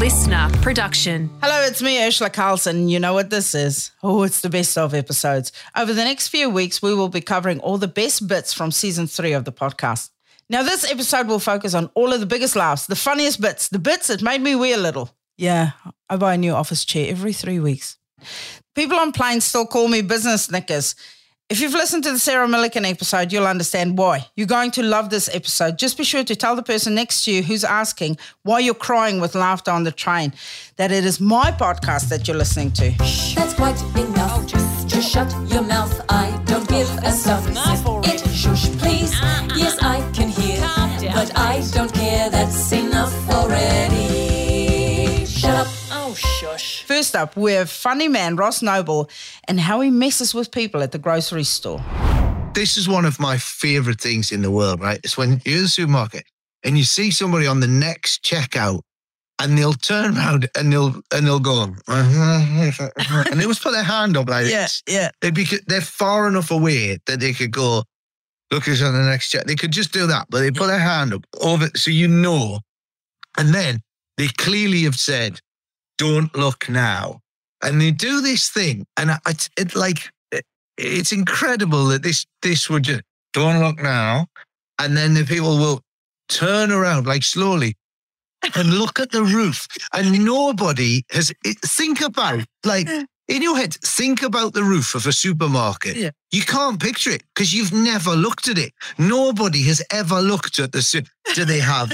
listener production. Hello, it's me, Urzila Carlson. You know what this is. Oh, it's the best of episodes. Over the next few weeks, we will be covering all the best bits from season three of the podcast. Now, this episode will focus on all of the biggest laughs, the funniest bits, the bits that made me wee a little. Yeah, I buy a new office chair every three weeks. People on planes still call me business knickers. If you've listened to the Sarah Millican episode, you'll understand why. You're going to love this episode. Just be sure to tell the person next to you who's asking why you're crying with laughter on the train that it is my podcast that you're listening to. That's quite enough. Just, just shut your mouth. I don't give a stuff. It shush, please. Yes, I can hear, but I don't care. Oh, shush. First up, we have funny man Ross Noble and how he messes with people at the grocery store. this is one of my favorite things in the world, right? It's when you're in the supermarket and you see somebody on the next checkout and they'll turn around and they'll and they'll go and they just put their hand up like this. yeah. They because they're far enough away that they could go look who's on the next check. They could just do that, but they put their hand up over so you know. And then they clearly have said, "Don't look now," and they do this thing, and I- it's it like it- it's incredible that this this would just don't look now, and then the people will turn around like slowly and look at the roof, and nobody has it- think about like in your head think about the roof of a supermarket. Yeah. You can't picture it because you've never looked at it. Nobody has ever looked at the. su- Do they have?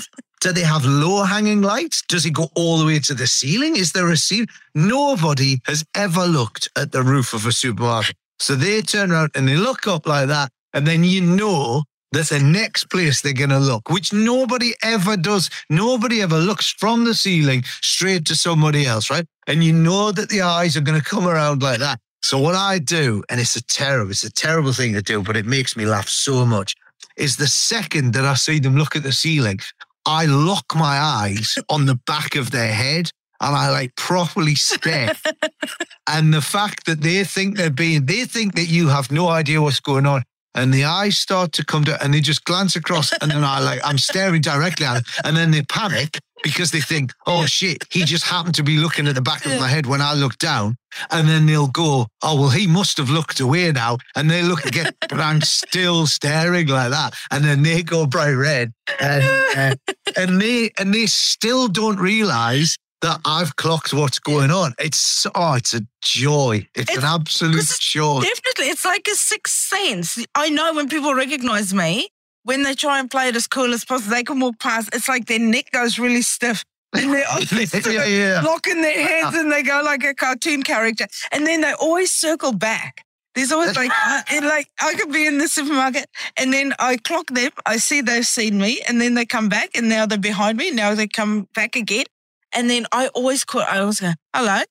Do they have low hanging lights? Does it go all the way to the ceiling? Is there a ceiling? Nobody has ever looked at the roof of a supermarket. So they turn around and they look up like that. And then you know that's the next place they're going to look, which nobody ever does. Nobody ever looks from the ceiling straight to somebody else, right? And you know that the eyes are going to come around like that. So what I do, and it's a terrible, it's a terrible thing to do, but it makes me laugh so much, is the second that I see them look at the ceiling, I lock my eyes on the back of their head and I like properly stare. and the fact that they think they're being, they think that you have no idea what's going on. And the eyes start to come down and they just glance across and then I like, I'm staring directly at them. And then they panic because they think, oh shit, he just happened to be looking at the back of my head when I looked down. And then they'll go, oh, well, he must have looked away now. And they look again, but I'm still staring like that. And then they go bright red. And, uh, and they and they still don't realize that I've clocked what's going on. It's oh, it's a joy. It's, an absolute joy. Definitely. It's like a sixth sense. I know when people recognize me, when they try and play it as cool as possible, they can walk past. It's like their neck goes really stiff. And they're yeah, yeah. locking their heads and they go like a cartoon character. And then they always circle back. There's always like, uh, and like I could be in the supermarket and then I clock them. I see they've seen me and then they come back and now they're behind me. Now they come back again. And then I always call, I always go, hello.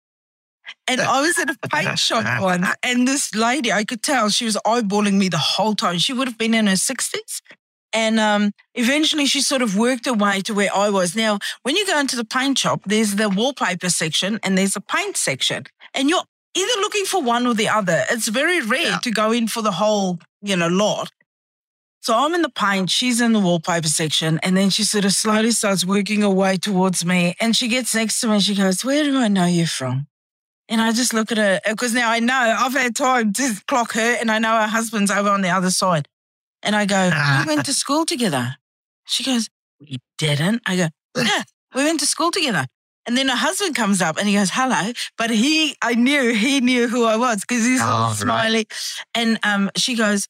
And I was at a paint shop once and this lady, I could tell she was eyeballing me the whole time. She would have been in her 60s. And um, eventually she sort of worked her way to where I was. Now, when you go into the paint shop, there's the wallpaper section and there's a paint section. And you're either looking for one or the other. It's very rare to go in for the whole, you know, lot. So I'm in the paint, she's in the wallpaper section, and then she sort of slowly starts working her way towards me. And she gets next to me and she goes, Where do I know you from? And I just look at her because now I know I've had time to clock her and I know her husband's over on the other side. And I go, We went to school together. She goes, We didn't. I go, Yeah, we went to school together. And then her husband comes up and he goes, Hello. But he, I knew he knew who I was because he's all Oh, right. smiley. And um, she goes,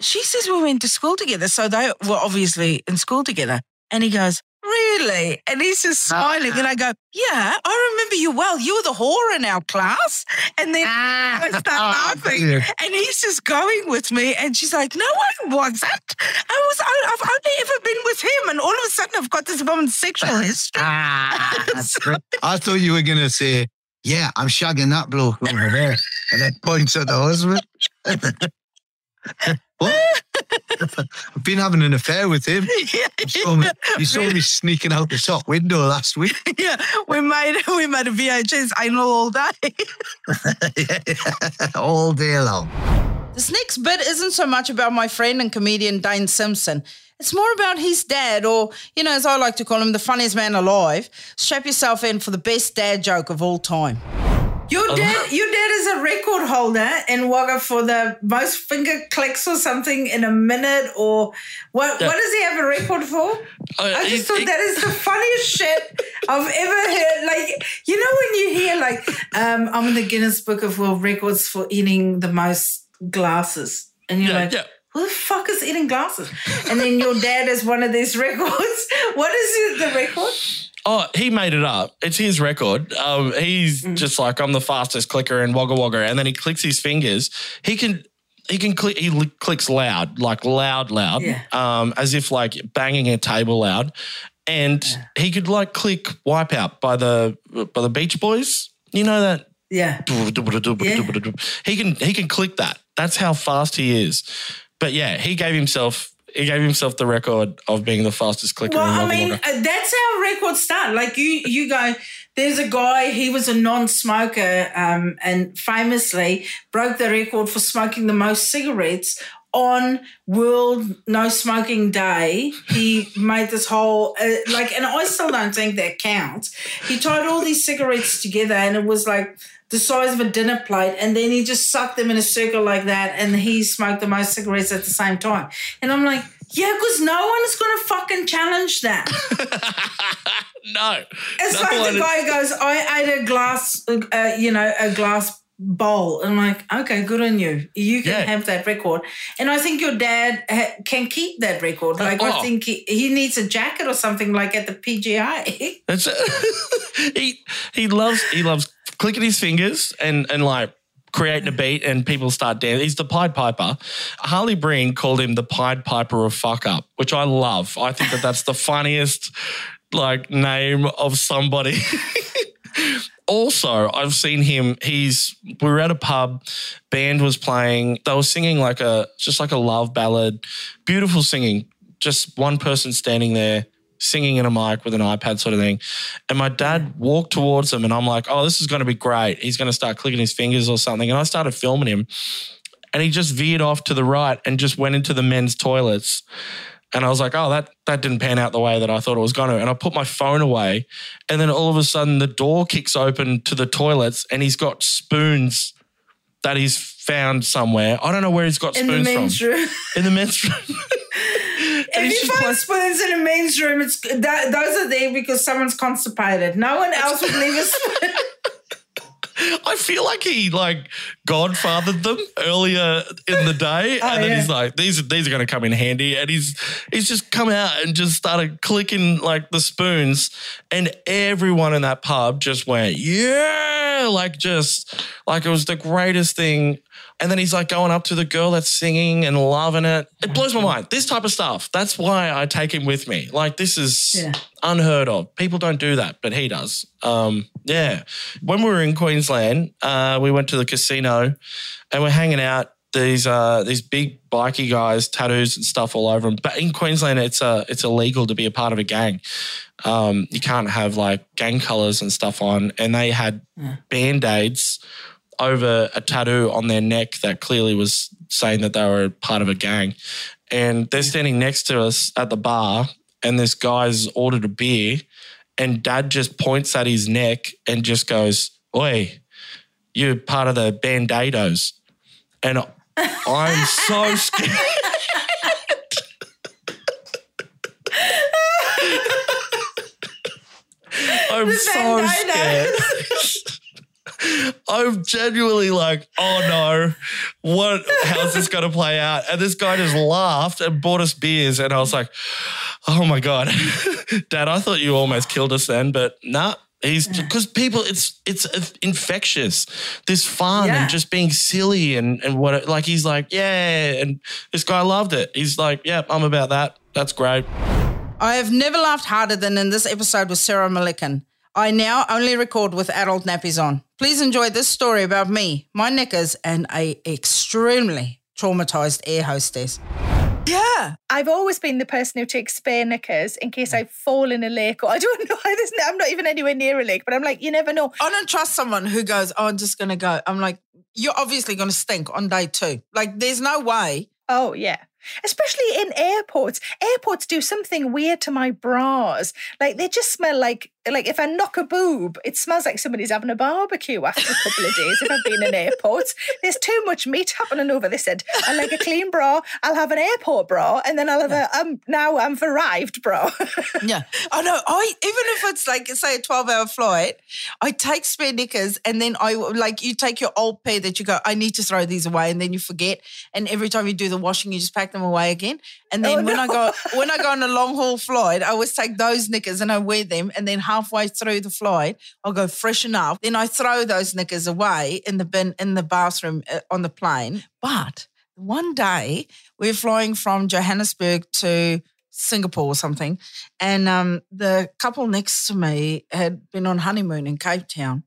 She says we went to school together. So they were obviously in school together. And he goes, Really? And he's just smiling. And I go, Yeah, I remember you well. You were the whore in our class. And then I start laughing. And he's just going with me. And she's like, No, I wasn't. I was, I, I've only ever been with him. And all of a sudden, I've got this woman's sexual history. Ah, that's. I thought you were going to say, yeah, I'm shagging that bloke over there. And then points at the husband. what? I've been having an affair with him. yeah, You saw, me, you saw me sneaking out the top window last week. yeah, we made we made a VHS anal all day. All day long. This next bit isn't so much about my friend and comedian Dane Simpson. It's more about his dad, or, you know, as I like to call him, the funniest man alive. Strap yourself in for the best dad joke of all time. Your dad, your dad is a record holder in Wagga for the most finger clicks or something in a minute, or what? Yeah. What does he have a record for? I Uh, just he- thought that is the funniest shit I've ever heard. Like, you know, when you hear like, um, I'm in the Guinness Book of World Records for eating the most glasses, and you're Yeah, like, yeah. who the fuck is eating glasses? And then your dad is one of these records. What is the record? Oh, he made it up. It's his record. Um, he's Mm. just like I'm the fastest clicker in Wagga Wagga, and then he clicks his fingers. He can. He can click. He li- clicks loud, like loud, loud, Yeah. um, as if like banging a table loud. And he could like click "Wipeout" by the by the Beach Boys. You know that Yeah. he can he can click that. That's how fast he is. But yeah, he gave himself he gave himself the record of being the fastest clicker Well, I mean, Wagga. uh, that's how records start. Like you, you go. There's a guy. He was a non-smoker, um, and famously broke the record for smoking the most cigarettes on World No Smoking Day. He made this whole uh, like, and I still don't think that counts. He tied all these cigarettes together, and it was like the size of a dinner plate, and then he just sucked them in a circle like that, and he smoked the most cigarettes at the same time. And I'm like, yeah, because no one is going to fucking challenge that. no. It's no like the guy goes, I ate a glass, uh, you know, a glass bowl. And I'm like, okay, good on you. You can Yeah. have that record. And I think your dad ha- can keep that record. Like, I oh. think he, he needs a jacket or something like at the PGA. That's he he loves he loves clicking his fingers and and like creating a beat and people start dancing. He's the Pied Piper. Harley Breen called him the Pied Piper of fuck up, which I love. I think that that's the funniest like name of somebody. also, I've seen him. He's we were at a pub, band was playing. They were singing like a just like a love ballad, beautiful singing. Just one person standing there singing in a mic with an iPad sort of thing. And my dad walked towards him, and I'm like, "Oh, this is going to be great. He's going to start clicking his fingers or something." And I started filming him, and he just veered off to the right and just went into the men's toilets. And I was like, oh, that that didn't pan out the way that I thought it was going to. And I put my phone away. And then all of a sudden the door kicks open to the toilets and he's got spoons that he's found somewhere. I don't know where he's got In the spoons men's from. room. In the men's room. If you find spoons in a men's room, it's that, those are there because someone's constipated. No one else would leave a spoon. I feel like he like godfathered them earlier in the day, Oh, and then yeah. he's like, "These these are going to come in handy." And he's he's just come out and just started clicking like the spoons, and everyone in that pub just went, "Yeah!" Like just like it was the greatest thing. And then he's like going up to the girl that's singing and loving it. It blows my mind. This type of stuff. That's why I take him with me. Like this is Yeah. unheard of. People don't do that, but he does. Um, yeah. When we were in Queensland, uh, we went to the casino and we're hanging out. These uh, these big bikey guys, tattoos and stuff all over them. But in Queensland, it's uh, it's illegal to be a part of a gang. Um, you can't have like gang colors and stuff on. And they had band aids over a tattoo on their neck that clearly was saying that they were part of a gang. And they're standing next to us at the bar, and this guy's ordered a beer, and dad just points at his neck and just goes, Oi, you're part of the Bandaidos. And I'm so scared. I'm so scared. I'm genuinely like, oh no, what? How's this going to play out? And this guy just laughed and bought us beers, and I was like, oh my god, Dad, I thought you almost killed us then, but nah. He's because people, it's it's infectious. This fun Yeah. and just being silly and and what like he's like yeah, and this guy loved it. He's like yeah, I'm about that. That's great. I have never laughed harder than in this episode with Sarah Millican. I now only record with adult nappies on. Please enjoy this story about me, my knickers, and a extremely traumatized air hostess. Yeah. I've always been the person who takes spare knickers in case I fall in a lake or I don't know. I'm not even anywhere near a lake, but I'm like, you never know. I don't trust someone who goes, oh, I'm just going to go. I'm like, you're obviously going to stink on day two. Like, there's no way. Oh yeah. Especially in airports. Airports do something weird to my bras. Like they just smell like like if I knock a boob, it smells like somebody's having a barbecue after a couple of days. If I've been in airports, there's too much meat happening over this end. I like a clean bra. I'll have an airport bra, and then I'll have a um now I'm arrived bra. Yeah. I know. I even if it's like say a 12 hour flight, I take spare knickers and then I like you take your old pair that you go, I need to throw these away, and then you forget. And every time you do the washing, you just pack them away again. And then Oh, when I go when I go on a long haul flight, I always take those knickers and I wear them. And then halfway through the flight, I'll go freshen up. Then I throw those knickers away in the bin in the bathroom uh, on the plane. But one day we we're flying from Johannesburg to Singapore or something, and um, the couple next to me had been on honeymoon in Cape Town,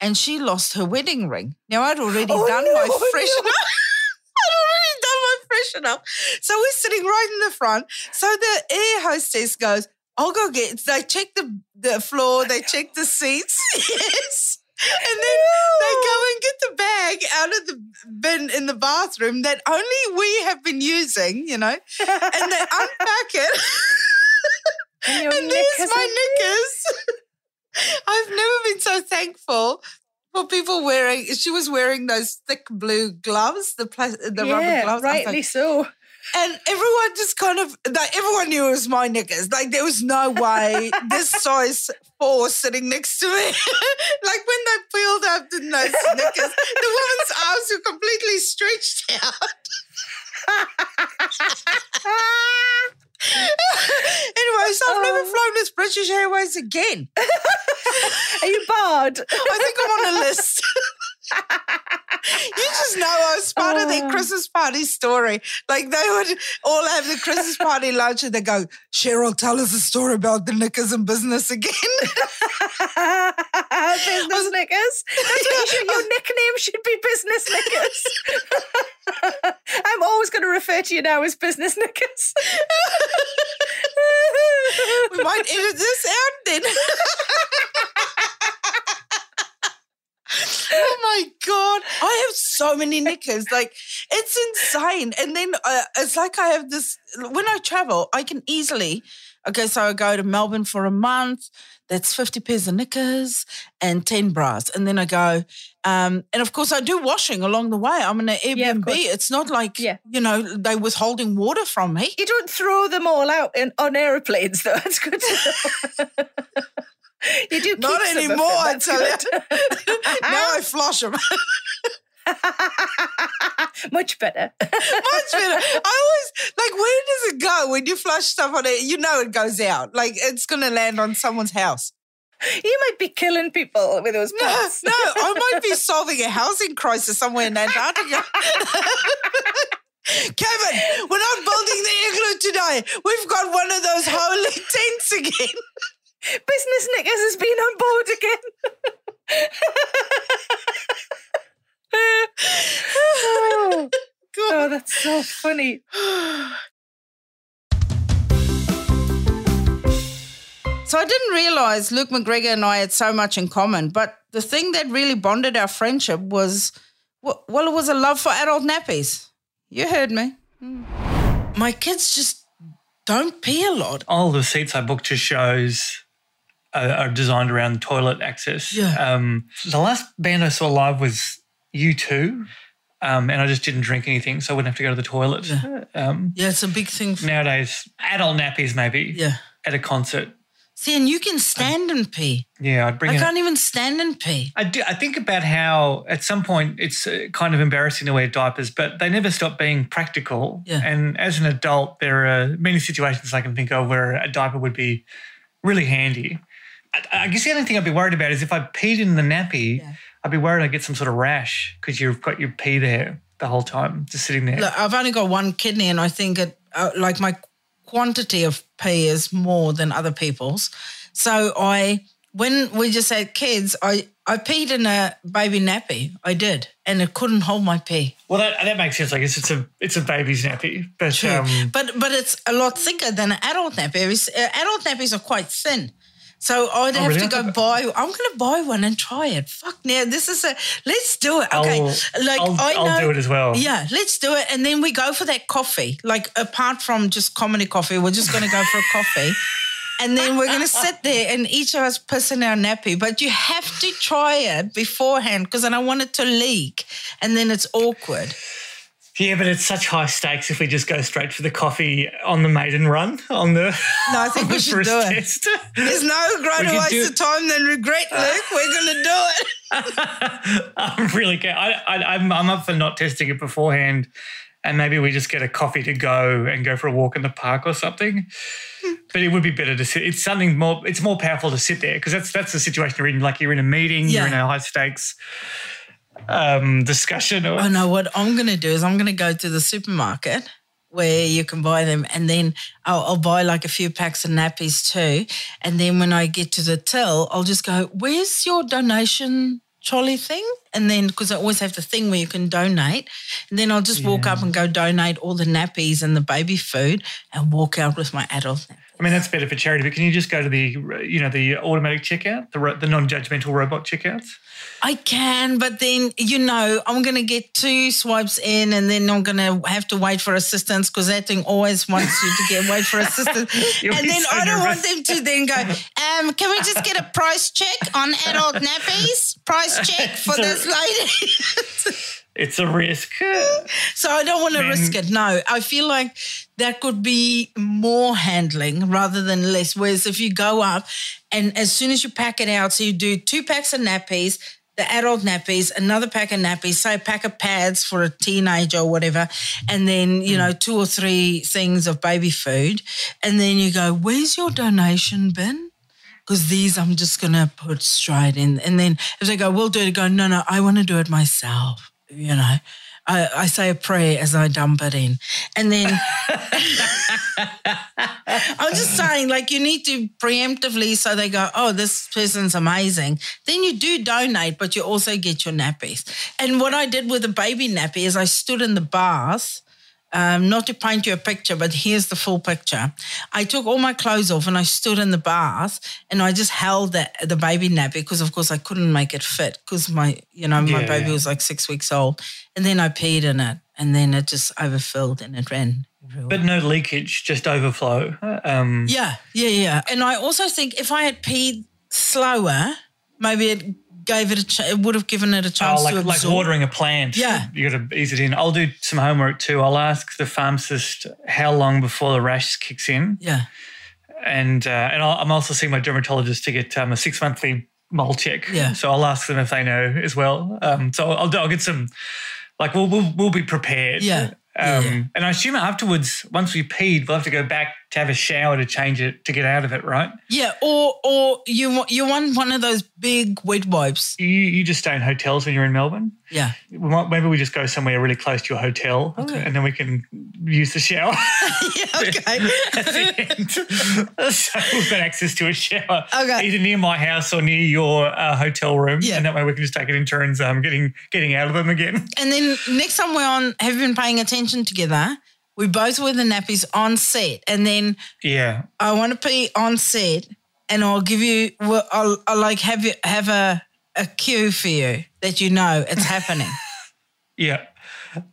and she lost her wedding ring. Now I'd already Oh, done no, my freshen no. up. I'd already done my freshen up, so we're sitting right in the front. So the air hostess goes, "I'll go get." They check the the floor, they check the seats. yes. And then they go and get the bag out of the bin in the bathroom that only we have been using, you know, and they unpack it. And and there's my knickers. I've never been so thankful people wearing. She was wearing those thick blue gloves, the plas- the rubber gloves. Rightly like- so. and everyone just kind of, like, everyone knew it was my knickers. Like, there was no way this size four sitting next to me. like, when they peeled up the those knickers, the woman's arms were completely stretched out. anyway, so I've never Oh. flown as British Airways again. Are you barred? I think I'm on a list. you just know I was part of their Oh. Christmas party story. Like they would all have the Christmas party lunch and they go, Cheryl, tell us a story about the knickers and business again. business knickers. That's what you should, your nickname should be business knickers. I'm always going to refer to you now as business knickers. we might edit this out then. oh my god i have so many knickers like it's insane and then uh, it's like i have this when i travel i can easily okay so i go to melbourne for a month that's 50 pairs of knickers and 10 bras and then i go um, and of course i do washing along the way i'm in an airbnb course. it's not like Yeah. you know they withholding water from me You don't throw them all out in, on airplanes, though. That's good. you do keep Not anymore, I tell good. now i flush them Much better. Much better. I always like where does it go when you flush stuff on it? You know it goes out. Like it's gonna land on someone's house. You might be killing people with those No, pots. no, I might be solving a housing crisis somewhere in Antarctica. Kevin, we're not building the igloo today. We've got one of those holy tents again. Business Knickers has been on board again. Oh, oh, that's so funny. So I didn't realize Luke McGregor and I had so much in common. But the thing that really bonded our friendship was, well, well, it was a love for adult nappies. You heard me. My kids just don't pee a lot. all the seats I booked to shows are, are designed around toilet access. Yeah. Um, the last band I saw live was U2, um, and I just didn't drink anything, so I wouldn't have to go to the toilet. Um, Yeah, it's a big thing. For, nowadays, adult nappies maybe yeah. at a concert. See, and you can stand and pee. Yeah, I'd bring I can't even stand and pee. I, do, I think about how at some point it's uh, kind of embarrassing to wear diapers, but they never stop being practical. Yeah. And as an adult, there are many situations I can think of where a diaper would be really handy. I, I guess the only thing I'd be worried about is if I peed in the nappy, Yeah. I'd be worried I'd get some sort of rash because you've got your pee there the whole time, just sitting there. Look, I've only got one kidney, and I think it, uh, like my quantity of pee is more than other people's. So I, when we just had kids, I I peed in a baby nappy. I did, and it couldn't hold my pee. well, that, that makes sense. I guess it's a it's a baby's nappy, but True. um, but but it's a lot thicker than an adult nappy. Uh, adult nappies are quite thin. So I'd oh, have really? to go buy. I'm going to buy one and try it. Fuck now, this is a. Let's do it. Okay, I'll, like I'll, I know. I'll do it as well. Yeah, let's do it, and then we go for that coffee. Like apart from just comedy coffee, we're just going to go for a coffee. And then we're going to sit there and each of us piss in our nappy. But you have to try it beforehand because I don't want it to leak. And then it's awkward. Yeah, but it's such high stakes if we just go straight for the coffee on the maiden run on the. No, I think we should do it. test. There's no greater waste do- of time than regret, uh. Luke. We're going to do it. I'm really. ca- I, I, I'm, I'm up for not testing it beforehand, and maybe we just get a coffee to go and go for a walk in the park or something. Hmm. But it would be better to sit. It's something more. It's more powerful to sit there because that's that's the situation you're in. Like you're in a meeting, you're in a high stakes um, discussion. Or, Oh no, what I'm going to do is I'm going to go to the supermarket where you can buy them, and then I'll, I'll buy like a few packs of nappies too. And then when I get to the till, I'll just go, "Where's your donation trolley thing?" And then because I always have the thing where you can donate, and then I'll just walk up and go donate all the nappies and the baby food, and walk out with my adult. Nappies. I mean, that's better for charity. But can you just go to the you know the automatic checkout, the ro- the non-judgmental robot checkouts? I can, but then you know I'm gonna get two swipes in, and then I'm gonna have to wait for assistance because that thing always wants you to get wait for assistance, and then so I don't want them to then go. Um, can we just get a price check on adult nappies? Price check for this lady. It's a risk. so I don't want to risk it. No, I feel like that could be more handling rather than less. Whereas if you go up and as soon as you pack it out, so you do two packs of nappies, the adult nappies, another pack of nappies, say a pack of pads for a teenager or whatever, and then, you mm. know, two or three things of baby food. And then you go, Where's your donation bin? Because these I'm just gonna put straight in. And then if they go, we'll do it, go, no, no, I want to do it myself. You know, I, I say a prayer as I dump it in. And then I'm just saying, like, you need to preemptively so they go, oh, this person's amazing. Then you do donate, but you also get your nappies. And what I did with the baby nappy is I stood in the bath. Um, not to paint you a picture, but here's the full picture. I took all my clothes off and I stood in the bath and I just held the, the baby nappy because, of course, I couldn't make it fit because my, you know, my Yeah, baby yeah. was like six weeks old. And then I peed in it and then it just overfilled and it ran everywhere. But no leakage, just overflow. Um, Yeah, yeah, yeah. And I also think if I had peed slower, maybe it gave it a ch- it would have given it a chance Oh, like, like watering a plant. Yeah. You got to ease it in. I'll do some homework too. I'll ask the pharmacist how long before the rash kicks in. Yeah, And uh, and I'll, I'm also seeing my dermatologist to get um, a six monthly mole check. Yeah. So I'll ask them if they know as well. Um, so I'll, I'll get some, like, we'll, we'll, we'll be prepared. Yeah. Um, Yeah. And I assume afterwards, once we peed, we'll have to go back to have a shower to change it, to get out of it, right? yeah. Or or you want you want one of those big wet wipes. You, you just stay in hotels when you're in Melbourne? Yeah, We might, maybe we just go somewhere really close to your hotel and then we can use the shower yeah. Okay. at the end. so we've got access to a shower Okay. either near my house or near your uh, hotel room. Yeah. And that way we can just take it in turns um, getting getting out of them again. and then next time we're on, have you been paying attention together? We both wear the nappies on set, and then Yeah. I want to be on set, and I'll give you. I'll, I'll like have you have a a cue for you that you know it's happening. Yeah.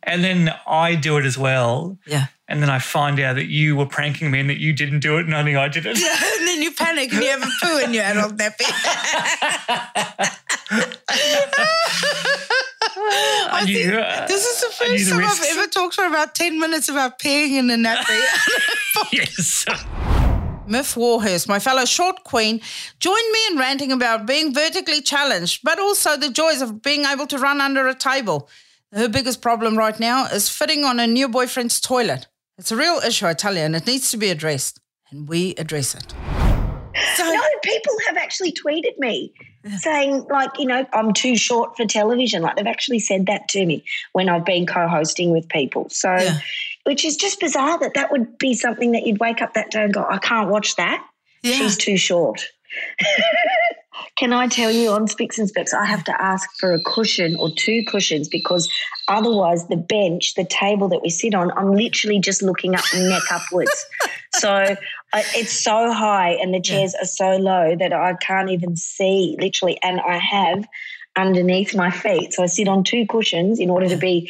And then I do it as well. yeah. And then I find out that you were pranking me and that you didn't do it and only I did it. and then you panic and you have a poo in your adult nappy. I And you, think uh, this is the first the time I've ever talked for about 10 minutes about peeing in a nappy. yes. Miff Warhurst, my fellow short queen, joined me in ranting about being vertically challenged, but also the joys of being able to run under a table. Her biggest problem right now is fitting on her new boyfriend's toilet. It's a real issue, I tell you, and it needs to be addressed. And we address it. So, No, people have actually tweeted me saying, like, you know, I'm too short for television. Like, they've actually said that to me when I've been co hosting with people. So, Yeah. which is just bizarre that that would be something that you'd wake up that day and go, I can't watch that. yeah. She's too short. Can I tell you on Spicks and Specs, I have to ask for a cushion or two cushions because otherwise, the bench, the table that we sit on, I'm literally just looking up neck upwards. So It's so high and the chairs are so low that I can't even see literally. And I have underneath my feet. So I sit on two cushions in order to be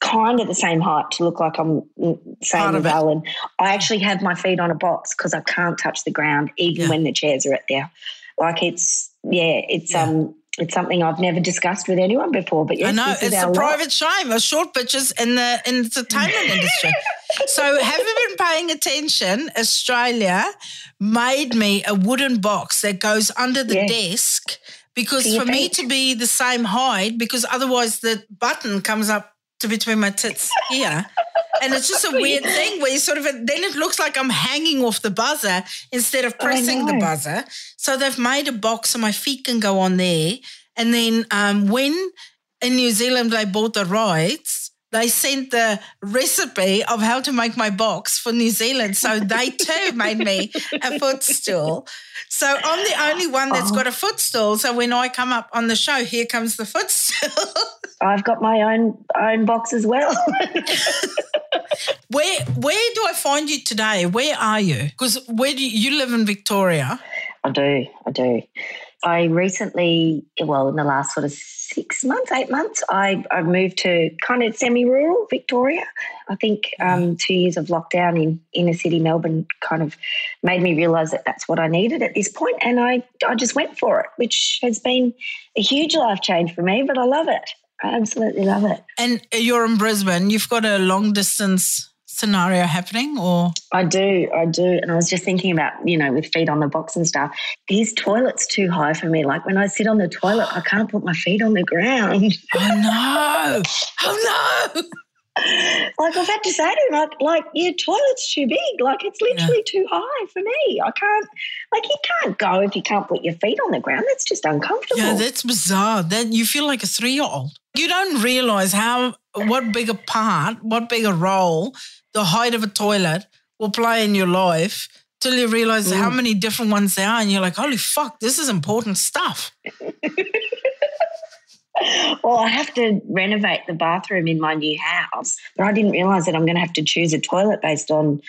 kind of the same height to look like I'm mm, same as. Alan. I actually have my feet on a box because I can't touch the ground even Yeah. when the chairs are at there. Like it's, yeah, it's, Yeah. um, it's something I've never discussed with anyone before, but yes, I know it's a lot. private shame of short bitches in the entertainment industry. So, have you been paying attention? Australia made me a wooden box that goes under the Yeah. desk because For me to be the same height, because otherwise the button comes up to between my tits here. And it's just a weird thing where you sort of then it looks like I'm hanging off the buzzer instead of I pressing the buzzer. So they've made a box so my feet can go on there. And then um, when in New Zealand they bought the rights, they sent the recipe of how to make my box for New Zealand. So they too made me a footstool. So I'm the only one that's oh. got a footstool. So when I come up on the show, here comes the footstool. I've got my own own box as well. where where do I find you today? Where are you? Because where do you, you live in Victoria? I do, I do. I recently, well, in the last sort of six months, eight months, I, I moved to kind of semi-rural Victoria. I think um, two years of lockdown in inner city Melbourne kind of made me realise that that's what I needed at this point, and I I just went for it, which has been a huge life change for me. But I love it. I absolutely love it. And you're in Brisbane. You've got a long distance scenario happening, or I do, I do. And I was just thinking about, you know, with feet on the box and stuff, these toilets too high for me. Like when I sit on the toilet, I can't put my feet on the ground. oh no, oh no. like I've had to say to him, like, like your toilet's too big. Like it's literally too high for me. I can't, like you can't go if you can't put your feet on the ground. That's just uncomfortable. Yeah, that's bizarre. Then you feel like a three year old. You don't realize how what big a part, what big a role the height of a toilet will play in your life till you realize how mm. many different ones there are, and you're like, holy fuck, this is important stuff. well, I have to renovate the bathroom in my new house, but I didn't realize that I'm going to have to choose a toilet based on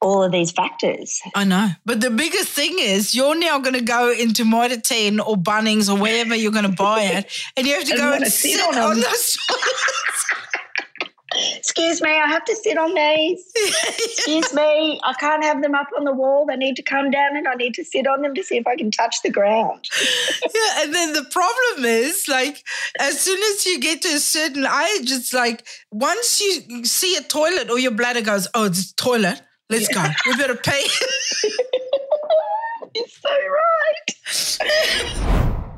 all of these factors. I know. But the biggest thing is you're now going to go into Mitre 10 or Bunnings or wherever you're going to buy it, and you have to And go and sit sit on on, those. Excuse me, I have to sit on these. Excuse me, I can't have them up on the wall. They need to come down and I need to sit on them to see if I can touch the ground. Yeah, and then the problem is like as soon as you get to a certain age, it's like once you see a toilet or your bladder goes, oh, it's a toilet. Let's go. We better pay. You're so right.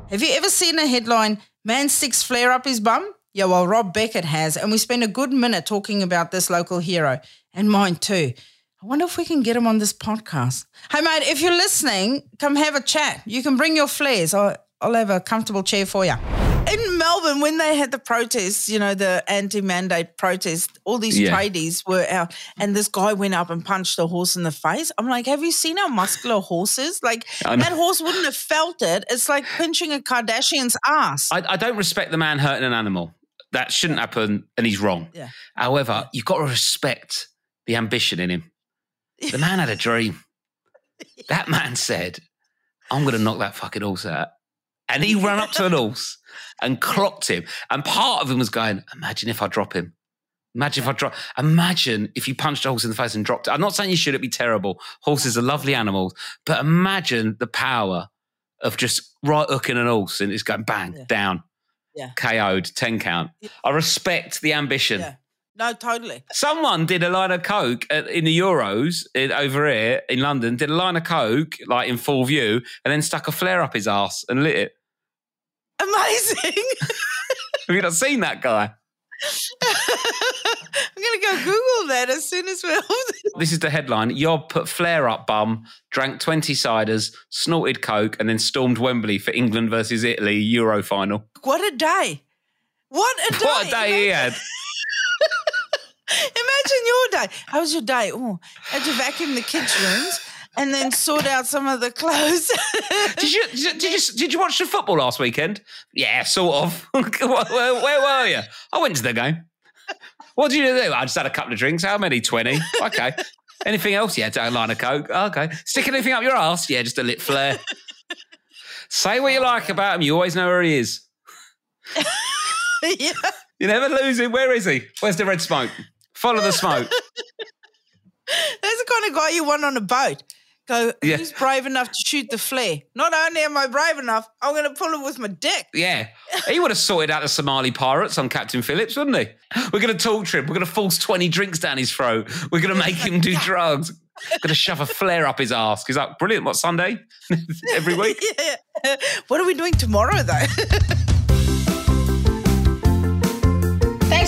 Have you ever seen a headline, man sticks flare up his bum? Yeah, well, Rob Beckett has. And we spent a good minute talking about this local hero and mine too. I wonder if we can get him on this podcast. Hey, mate, if you're listening, come have a chat. You can bring your flares. I'll, I'll have a comfortable chair for you. In Melbourne, when they had the protests, you know, the anti mandate protests, all these Yeah. tradies were out, and this guy went up and punched a horse in the face. I'm like, have you seen how muscular horses? Like, that horse wouldn't have felt it. It's like pinching a Kardashian's ass. I, I don't respect the man hurting an animal. That shouldn't happen, and he's wrong. Yeah. However, you've got to respect the ambition in him. The man had a dream. That man said, I'm going to knock that fucking horse out. And he ran up to an horse and clocked him. And part of him was going, Imagine if I drop him. Imagine if I drop. Imagine if you punched a horse in the face and dropped it. I'm not saying you should, it'd be terrible. Horses are lovely animals. But imagine the power of just right hooking an horse and it's going bang, Yeah. down, Yeah. KO'd, 10 count. I respect the ambition. Yeah. No, totally. Someone did a line of coke at, in the Euros in, over here in London. Did a line of coke like in full view, and then stuck a flare up his ass and lit it. Amazing. Have you not seen that guy? I'm going to go Google that as soon as we're This is the headline: Yob put flare up bum, drank twenty ciders, snorted coke, and then stormed Wembley for England versus Italy Euro final. What a day. What a day. What a day he had! Imagine your day. How was your day? Oh, had to vacuum the kids' rooms and then sort out some of the clothes. Did you, did you did you did you watch the football last weekend? Yeah, sort of. where, where, were you? I went to the game. What did you do? I just had a couple of drinks. How many? Twenty. Okay. Anything else? Yeah, a line of coke. Oh, okay. Stick anything up your ass? Yeah, just a lit flare. Say what you oh, like about him. You always know where he is. yeah. You never lose him. Where is he? Where's the red smoke? Follow the smoke. That's the kind of guy you want on a boat. Go, Yeah. who's brave enough to shoot the flare? Not only am I brave enough, I'm going to pull it with my dick. Yeah. He would have sorted out the Somali pirates on Captain Phillips, wouldn't he? We're going to torture him. We're going to force 20 drinks down his throat. We're going to make him do drugs. Going to shove a flare up his ass. He's like, brilliant. What, Sunday? Every week? Yeah. What are we doing tomorrow, though?